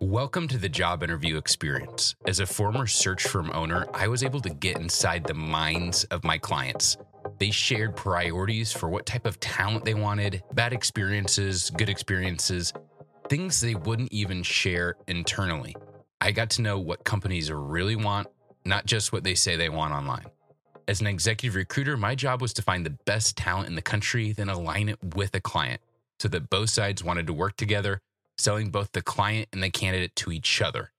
Welcome to the job interview experience. As a former search firm owner, I was able to get inside the minds of my clients. They shared priorities for what type of talent they wanted, bad experiences, good experiences, things they wouldn't even share internally. I got to know what companies really want, not just what they say they want online. As an executive recruiter, my job was to find the best talent in the country, then align it with a client so that both sides wanted to work together selling both the client and the candidate to each other.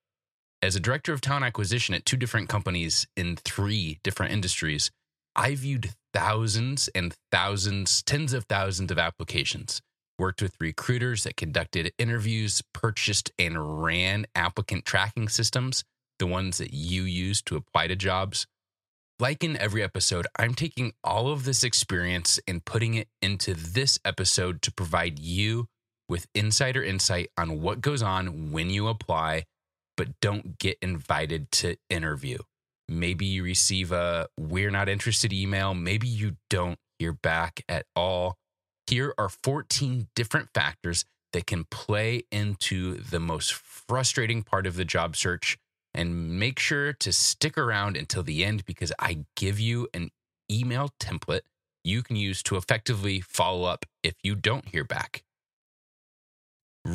As a director of talent acquisition at two different companies in three different industries, I viewed thousands and thousands, tens of thousands of applications, worked with recruiters that conducted interviews, purchased and ran applicant tracking systems, the ones that you use to apply to jobs. Like in every episode, I'm taking all of this experience and putting it into this episode to provide you with insider insight on what goes on when you apply, but don't get invited to interview. Maybe you receive a we're not interested email. Maybe you don't hear back at all. Here are 14 different factors that can play into the most frustrating part of the job search. And make sure to stick around until the end because I give you an email template you can use to effectively follow up if you don't hear back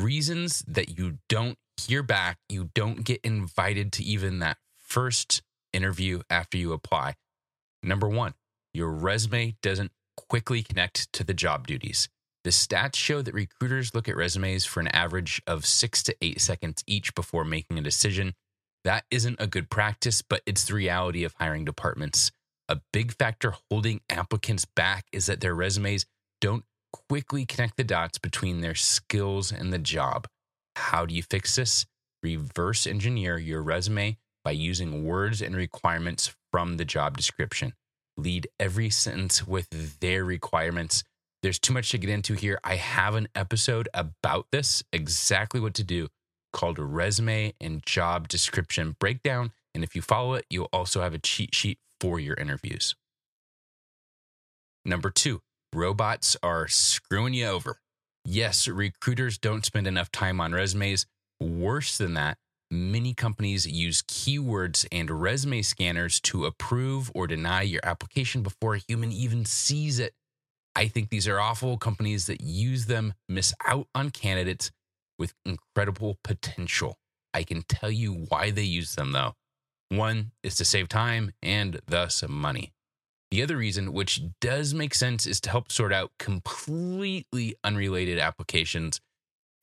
reasons that you don't hear back, you don't get invited to even that first interview after you apply. Number one, your resume doesn't quickly connect to the job duties. The stats show that recruiters look at resumes for an average of six to eight seconds each before making a decision. That isn't a good practice, but it's the reality of hiring departments. A big factor holding applicants back is that their resumes don't quickly connect the dots between their skills and the job. How do you fix this? Reverse engineer your resume by using words and requirements from the job description. Lead every sentence with their requirements. There's too much to get into here. I have an episode about this, exactly what to do, called Resume and Job Description Breakdown. And if you follow it, you'll also have a cheat sheet for your interviews. Number two, robots are screwing you over. Yes, recruiters don't spend enough time on resumes. Worse than that, many companies use keywords and resume scanners to approve or deny your application before a human even sees it. I think these are awful. Companies that use them miss out on candidates with incredible potential. I can tell you why they use them, though. One is to save time and thus money. The other reason, which does make sense, is to help sort out completely unrelated applications,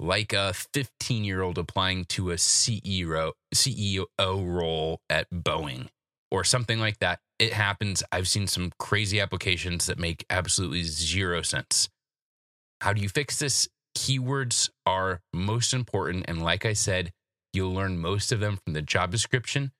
like a 15 year old applying to a CEO, CEO role at Boeing or something like that. It happens. I've seen some crazy applications that make absolutely zero sense. How do you fix this? Keywords are most important. And like I said, you'll learn most of them from the job description.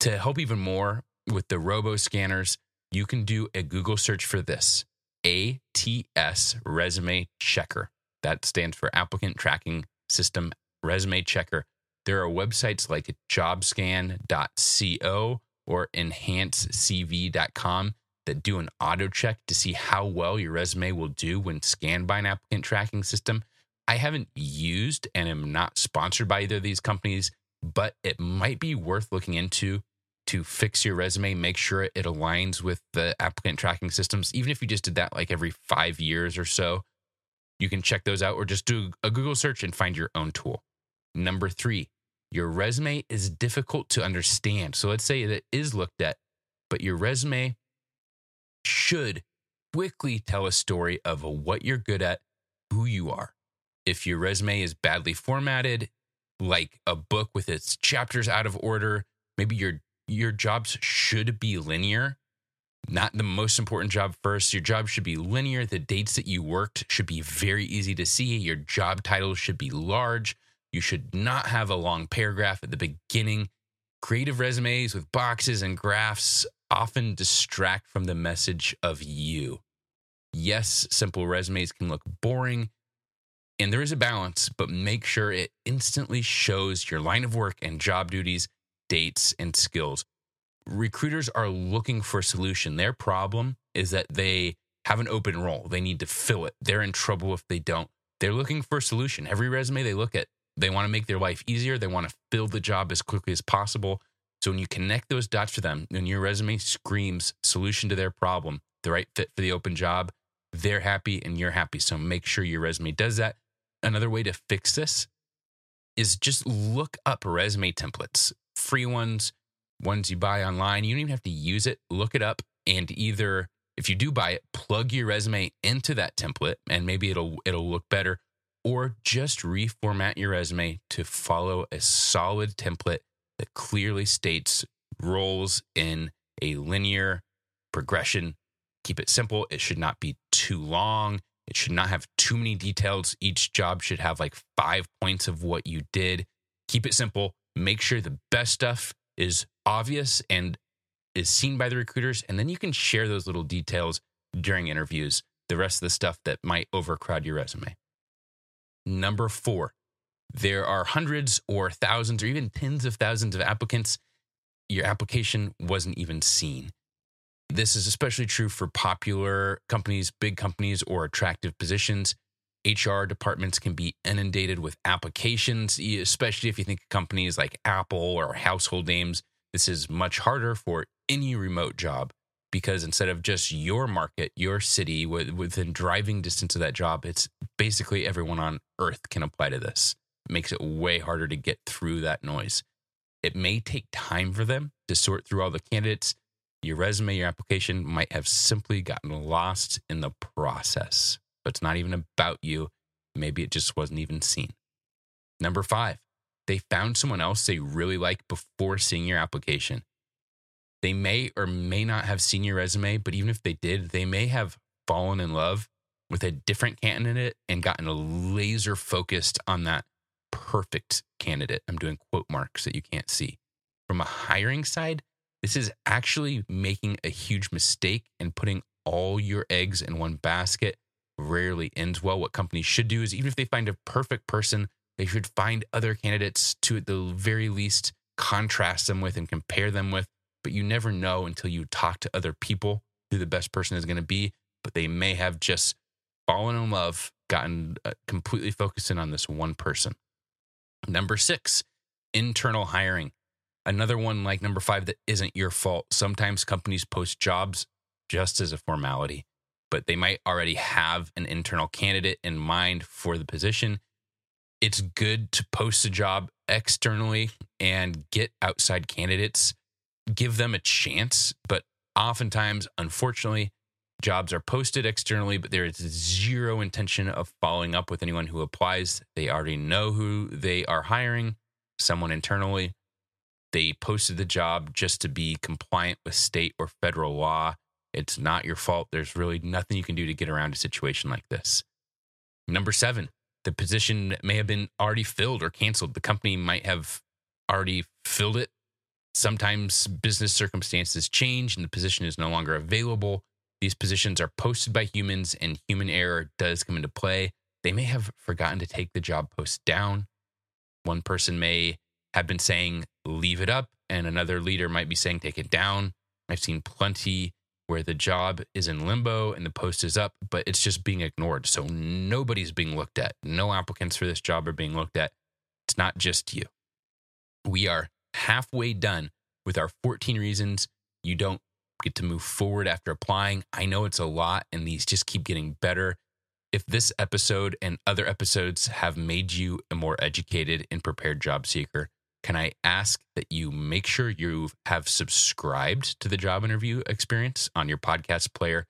To help even more with the robo scanners, you can do a Google search for this ATS Resume Checker. That stands for Applicant Tracking System Resume Checker. There are websites like jobscan.co or enhancecv.com that do an auto check to see how well your resume will do when scanned by an applicant tracking system. I haven't used and am not sponsored by either of these companies, but it might be worth looking into to fix your resume, make sure it aligns with the applicant tracking systems. Even if you just did that like every five years or so, you can check those out or just do a Google search and find your own tool. Number three, your resume is difficult to understand. So let's say that it is looked at, but your resume should quickly tell a story of what you're good at, who you are. If your resume is badly formatted, like a book with its chapters out of order, maybe your your jobs should be linear. Not the most important job first. Your job should be linear. The dates that you worked should be very easy to see. Your job titles should be large. You should not have a long paragraph at the beginning. Creative resumes with boxes and graphs often distract from the message of you. Yes, simple resumes can look boring, and there is a balance, but make sure it instantly shows your line of work and job duties, dates, and skills. Recruiters are looking for a solution. Their problem is that they have an open role. They need to fill it. They're in trouble if they don't. They're looking for a solution. Every resume they look at, they want to make their life easier. They want to fill the job as quickly as possible. So when you connect those dots for them and your resume screams solution to their problem, the right fit for the open job, they're happy and you're happy. So make sure your resume does that. Another way to fix this is just look up resume templates, free ones, ones you buy online. You don't even have to use it. Look it up and either if you do buy it, plug your resume into that template and maybe it'll it'll look better or just reformat your resume to follow a solid template that clearly states roles in a linear progression. Keep it simple. It should not be too long. It should not have too many details. Each job should have like five points of what you did. Keep it simple. Make sure the best stuff is obvious and is seen by the recruiters. And then you can share those little details during interviews, the rest of the stuff that might overcrowd your resume. Number four, there are hundreds or thousands or even tens of thousands of applicants. Your application wasn't even seen. This is especially true for popular companies, big companies, or attractive positions. HR departments can be inundated with applications, especially if you think companies like Apple or household names. This is much harder for any remote job because instead of just your market, your city, within driving distance of that job, it's basically everyone on earth can apply to this makes it way harder to get through that noise. It may take time for them to sort through all the candidates. Your resume, your application might have simply gotten lost in the process, but it's not even about you. Maybe it just wasn't even seen. Number five, they found someone else they really like before seeing your application. They may or may not have seen your resume, but even if they did, they may have fallen in love with a different candidate and gotten laser focused on that perfect candidate. I'm doing quote marks that you can't see. From a hiring side, this is actually making a huge mistake and putting all your eggs in one basket rarely ends well. What companies should do is even if they find a perfect person, they should find other candidates to at the very least contrast them with and compare them with. But you never know until you talk to other people who the best person is going to be. But they may have just fallen in love, gotten uh, completely focused in on this one person. Number six, internal hiring. Another one like number five that isn't your fault. Sometimes companies post jobs just as a formality, but they might already have an internal candidate in mind for the position. It's good to post a job externally and get outside candidates, give them a chance. But oftentimes, unfortunately, Jobs are posted externally, but there is zero intention of following up with anyone who applies. They already know who they are hiring, someone internally. They posted the job just to be compliant with state or federal law. It's not your fault. There's really nothing you can do to get around a situation like this. Number seven, the position may have been already filled or canceled. The company might have already filled it. Sometimes business circumstances change and the position is no longer available. These positions are posted by humans and human error does come into play. They may have forgotten to take the job post down. One person may have been saying, leave it up. And another leader might be saying, take it down. I've seen plenty where the job is in limbo and the post is up, but it's just being ignored. So nobody's being looked at. No applicants for this job are being looked at. It's not just you. We are halfway done with our 14 reasons you don't get to move forward after applying. I know it's a lot, and these just keep getting better. If this episode and other episodes have made you a more educated and prepared job seeker, can I ask that you make sure you have subscribed to the job interview experience on your podcast player?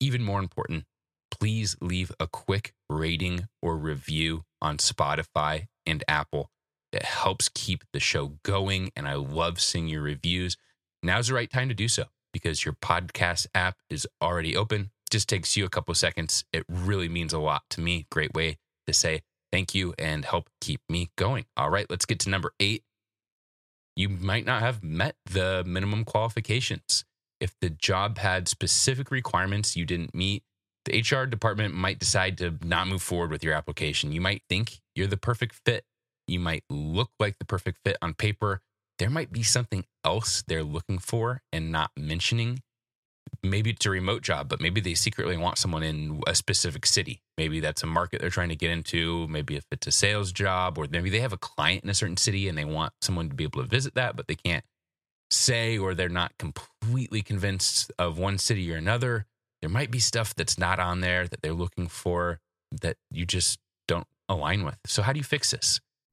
Even more important, please leave a quick rating or review on Spotify and Apple. It helps keep the show going, and I love seeing your reviews. Now's the right time to do so because your podcast app is already open. Just takes you a couple seconds. It really means a lot to me. Great way to say thank you and help keep me going. All right, let's get to number eight. You might not have met the minimum qualifications. If the job had specific requirements you didn't meet, the HR department might decide to not move forward with your application. You might think you're the perfect fit. You might look like the perfect fit on paper, there might be something else they're looking for and not mentioning. Maybe it's a remote job, but maybe they secretly want someone in a specific city. Maybe that's a market they're trying to get into. Maybe if it's a sales job, or maybe they have a client in a certain city and they want someone to be able to visit that, but they can't say, or they're not completely convinced of one city or another. There might be stuff that's not on there that they're looking for that you just don't align with. So, how do you fix this?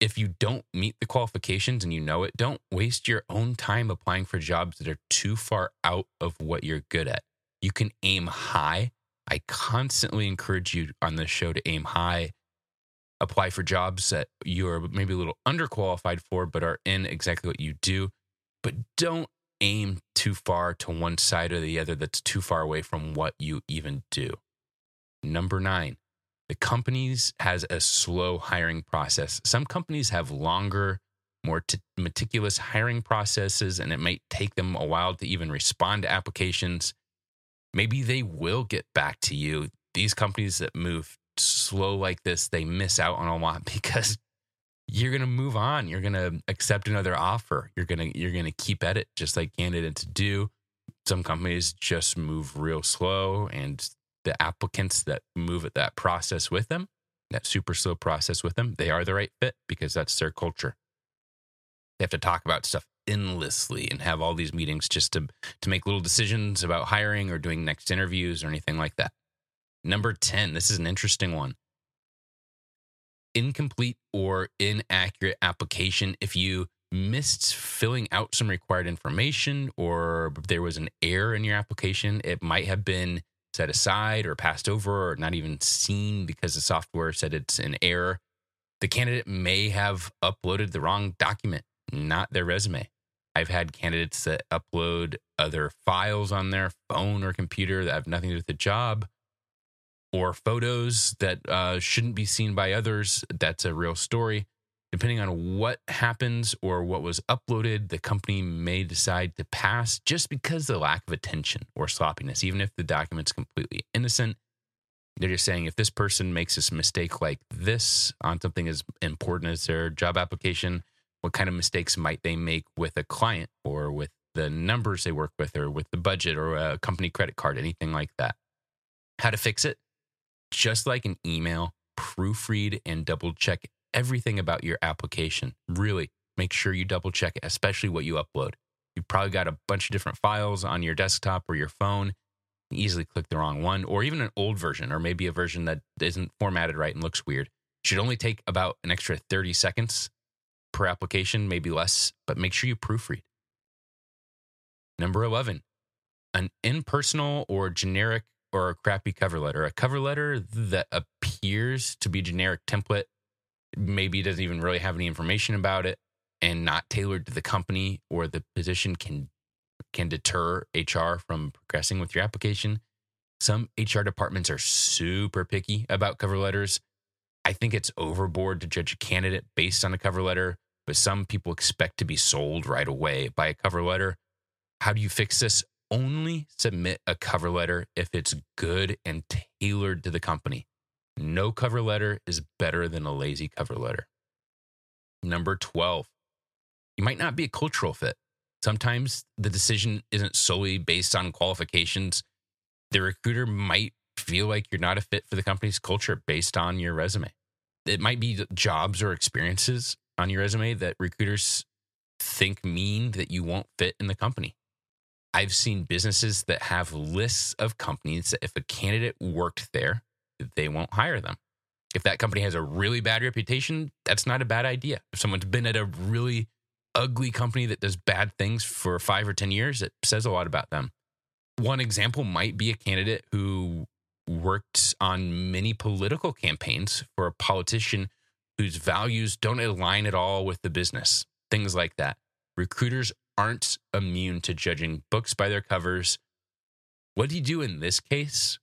if you don't meet the qualifications and you know it, don't waste your own time applying for jobs that are too far out of what you're good at. You can aim high. I constantly encourage you on this show to aim high, apply for jobs that you're maybe a little underqualified for, but are in exactly what you do. But don't aim too far to one side or the other that's too far away from what you even do. Number nine, the companies has a slow hiring process. Some companies have longer, more t- meticulous hiring processes, and it might take them a while to even respond to applications. Maybe they will get back to you. These companies that move slow like this, they miss out on a lot because you're going to move on. You're going to accept another offer. You're going to you're going to keep at it just like candidates do. Some companies just move real slow and the applicants that move at that process with them, that super slow process with them, they are the right fit because that's their culture. They have to talk about stuff endlessly and have all these meetings just to to make little decisions about hiring or doing next interviews or anything like that. Number 10, this is an interesting one. Incomplete or inaccurate application if you missed filling out some required information or there was an error in your application, it might have been set aside or passed over or not even seen because the software said it's an error. The candidate may have uploaded the wrong document, not their resume. I've had candidates that upload other files on their phone or computer that have nothing to do with the job or photos that uh, shouldn't be seen by others. That's a real story depending on what happens or what was uploaded, the company may decide to pass just because the lack of attention or sloppiness, even if the document's completely innocent. They're just saying if this person makes this mistake like this on something as important as their job application, what kind of mistakes might they make with a client or with the numbers they work with or with the budget or a company credit card, anything like that? How to fix it? Just like an email, proofread and double check everything about your application. Really make sure you double check it, especially what you upload. You've probably got a bunch of different files on your desktop or your phone. You easily click the wrong one, or even an old version, or maybe a version that isn't formatted right and looks weird. It should only take about an extra 30 seconds per application, maybe less, but make sure you proofread. Number 11, an impersonal or generic or a crappy cover letter. A cover letter that appears to be generic template, maybe doesn't even really have any information about it and not tailored to the company or the position can can deter HR from progressing with your application. Some HR departments are super picky about cover letters. I think it's overboard to judge a candidate based on a cover letter, but some people expect to be sold right away by a cover letter. How do you fix this? Only submit a cover letter if it's good and tailored to the company. No cover letter is better than a lazy cover letter. Number 12, you might not be a cultural fit. Sometimes the decision isn't solely based on qualifications. The recruiter might feel like you're not a fit for the company's culture based on your resume. It might be jobs or experiences on your resume that recruiters think mean that you won't fit in the company. I've seen businesses that have lists of companies that if a candidate worked there, they won't hire them. If that company has a really bad reputation, that's not a bad idea. If someone's been at a really ugly company that does bad things for five or 10 years, it says a lot about them. One example might be a candidate who worked on many political campaigns for a politician whose values don't align at all with the business, things like that. Recruiters aren't immune to judging books by their covers. What do you do in this case?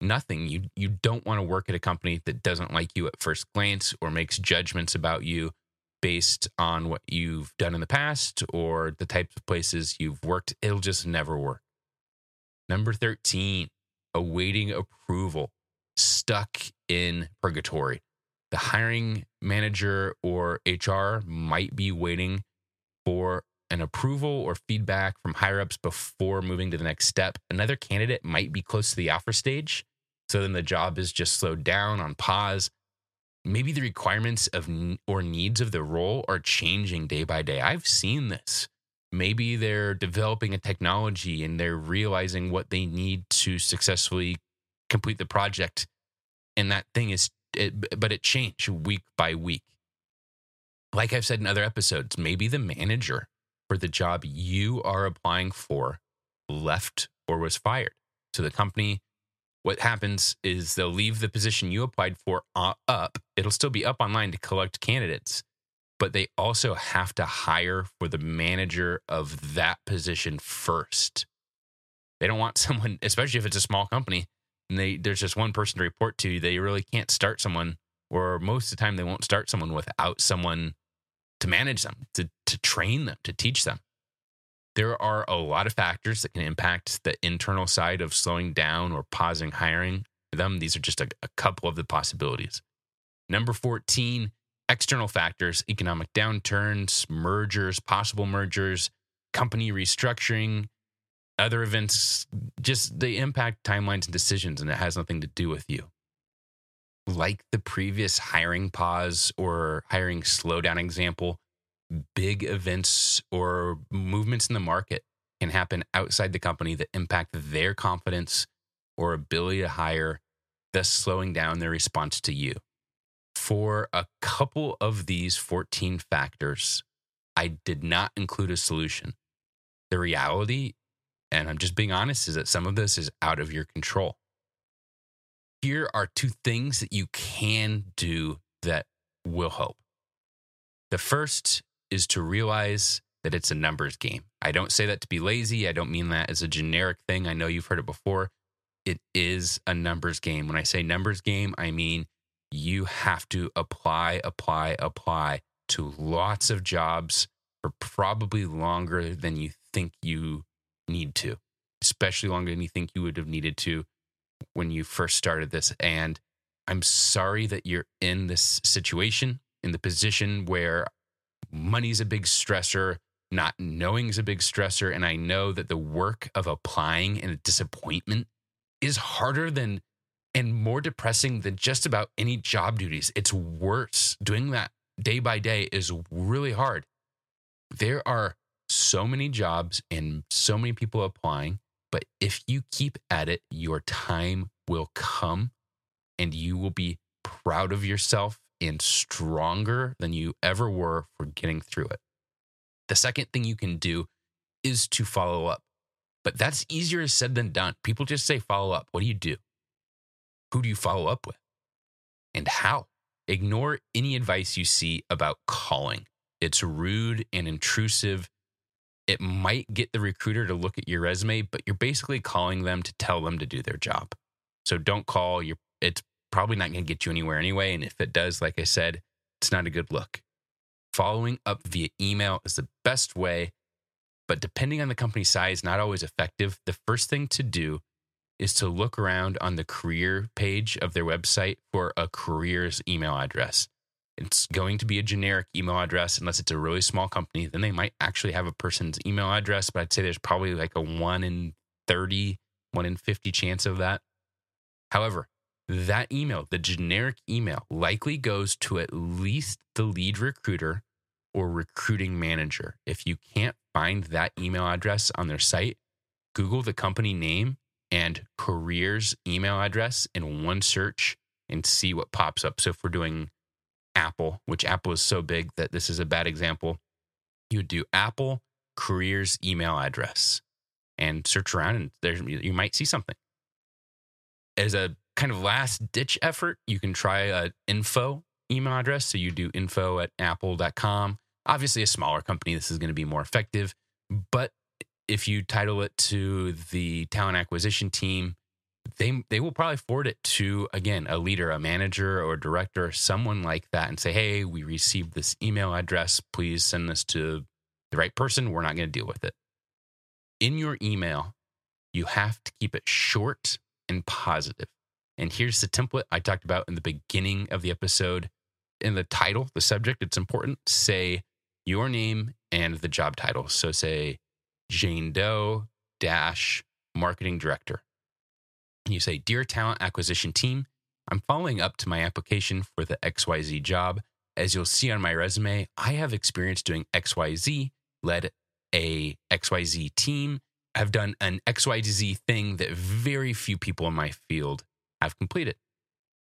Nothing. You you don't want to work at a company that doesn't like you at first glance or makes judgments about you based on what you've done in the past or the types of places you've worked. It'll just never work. Number 13, awaiting approval, stuck in purgatory. The hiring manager or HR might be waiting for an approval or feedback from higher ups before moving to the next step. Another candidate might be close to the offer stage. So then the job is just slowed down on pause maybe the requirements of or needs of the role are changing day by day. I've seen this. Maybe they're developing a technology and they're realizing what they need to successfully complete the project. And that thing is, it, but it changed week by week. Like I've said in other episodes, maybe the manager for the job you are applying for left or was fired. So the company what happens is they'll leave the position you applied for uh, up. It'll still be up online to collect candidates, but they also have to hire for the manager of that position first. They don't want someone, especially if it's a small company and they there's just one person to report to. They really can't start someone, or most of the time they won't start someone without someone to manage them, to to train them, to teach them there are a lot of factors that can impact the internal side of slowing down or pausing hiring them. These are just a, a couple of the possibilities. Number 14, external factors, economic downturns, mergers, possible mergers, company restructuring, other events, just they impact timelines and decisions, and it has nothing to do with you. Like the previous hiring pause or hiring slowdown example, big events or movements in the market can happen outside the company that impact their confidence or ability to hire, thus slowing down their response to you. For a couple of these 14 factors, I did not include a solution. The reality, and I'm just being honest, is that some of this is out of your control. Here are two things that you can do that will help. The first is to realize that it's a numbers game. I don't say that to be lazy. I don't mean that as a generic thing. I know you've heard it before. It is a numbers game. When I say numbers game, I mean you have to apply, apply, apply to lots of jobs for probably longer than you think you need to, especially longer than you think you would have needed to when you first started this. And I'm sorry that you're in this situation, in the position where money's a big stressor, not knowing is a big stressor. And I know that the work of applying and a disappointment is harder than and more depressing than just about any job duties. It's worse. Doing that day by day is really hard. There are so many jobs and so many people applying, but if you keep at it, your time will come and you will be proud of yourself and stronger than you ever were for getting through it. The second thing you can do is to follow up. But that's easier said than done. People just say follow up. What do you do? Who do you follow up with? And how? Ignore any advice you see about calling. It's rude and intrusive. It might get the recruiter to look at your resume, but you're basically calling them to tell them to do their job. So don't call. You're, it's probably not going to get you anywhere anyway. And if it does, like I said, it's not a good look. Following up via email is the best way, but depending on the company size, not always effective. The first thing to do is to look around on the career page of their website for a careers email address. It's going to be a generic email address unless it's a really small company. Then they might actually have a person's email address, but I'd say there's probably like a 1 in 30, 1 in 50 chance of that. However, that email, the generic email, likely goes to at least the lead recruiter or recruiting manager. If you can't find that email address on their site, Google the company name and careers email address in one search and see what pops up. So if we're doing Apple, which Apple is so big that this is a bad example, you would do Apple careers email address and search around and there you might see something. As a kind of last ditch effort, you can try a info email address. So you do info at apple.com. Obviously, a smaller company, this is going to be more effective. But if you title it to the talent acquisition team, they they will probably forward it to again a leader, a manager or a director, someone like that, and say, "Hey, we received this email address. Please send this to the right person. We're not going to deal with it." In your email, you have to keep it short and positive. And here's the template I talked about in the beginning of the episode. In the title, the subject, it's important. Say your name and the job title. So say Jane Doe dash marketing director. And you say, Dear talent acquisition team, I'm following up to my application for the XYZ job. As you'll see on my resume, I have experience doing XYZ, led a XYZ team. I've done an XYZ thing that very few people in my field have completed.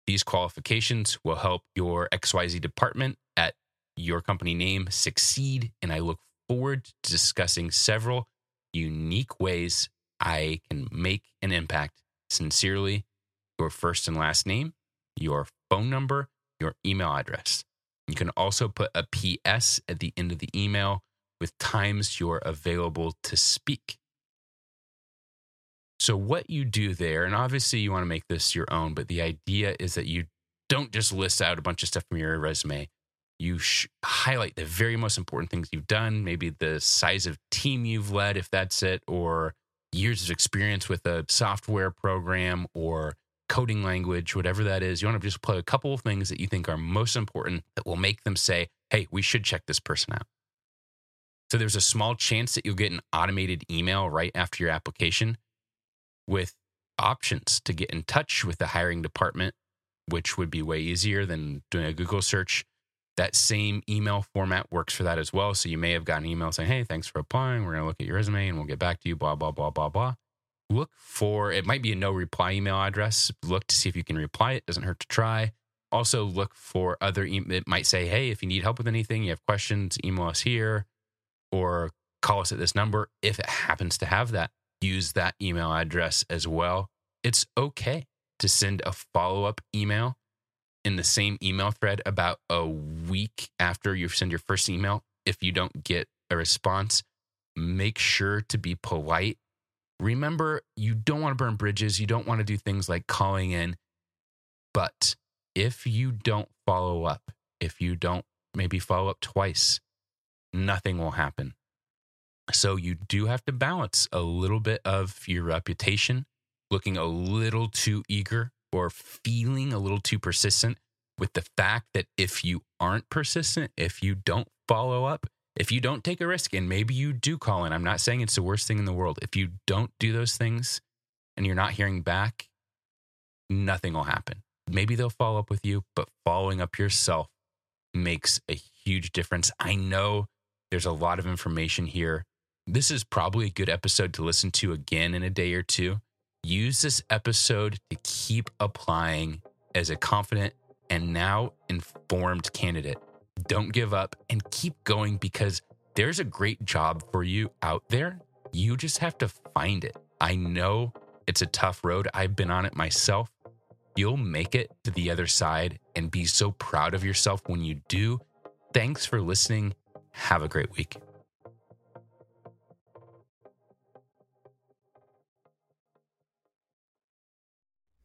These qualifications will help your XYZ department at your company name succeed, and I look forward to discussing several unique ways I can make an impact. Sincerely, your first and last name, your phone number, your email address. You can also put a PS at the end of the email with times you're available to speak. So, what you do there, and obviously you want to make this your own, but the idea is that you don't just list out a bunch of stuff from your resume you sh- highlight the very most important things you've done, maybe the size of team you've led, if that's it, or years of experience with a software program or coding language, whatever that is. You want to just put a couple of things that you think are most important that will make them say, hey, we should check this person out. So there's a small chance that you'll get an automated email right after your application with options to get in touch with the hiring department, which would be way easier than doing a Google search that same email format works for that as well. So you may have gotten an email saying, Hey, thanks for applying. We're going to look at your resume and we'll get back to you, blah, blah, blah, blah, blah. Look for it, might be a no reply email address. Look to see if you can reply. It doesn't hurt to try. Also, look for other, e- it might say, Hey, if you need help with anything, you have questions, email us here or call us at this number. If it happens to have that, use that email address as well. It's okay to send a follow up email in the same email thread about a week after you send your first email. If you don't get a response, make sure to be polite. Remember, you don't want to burn bridges. You don't want to do things like calling in. But if you don't follow up, if you don't maybe follow up twice, nothing will happen. So you do have to balance a little bit of your reputation, looking a little too eager or feeling a little too persistent with the fact that if you aren't persistent, if you don't follow up, if you don't take a risk, and maybe you do call in, I'm not saying it's the worst thing in the world. If you don't do those things and you're not hearing back, nothing will happen. Maybe they'll follow up with you, but following up yourself makes a huge difference. I know there's a lot of information here. This is probably a good episode to listen to again in a day or two. Use this episode to keep applying as a confident and now informed candidate. Don't give up and keep going because there's a great job for you out there. You just have to find it. I know it's a tough road. I've been on it myself. You'll make it to the other side and be so proud of yourself when you do. Thanks for listening. Have a great week.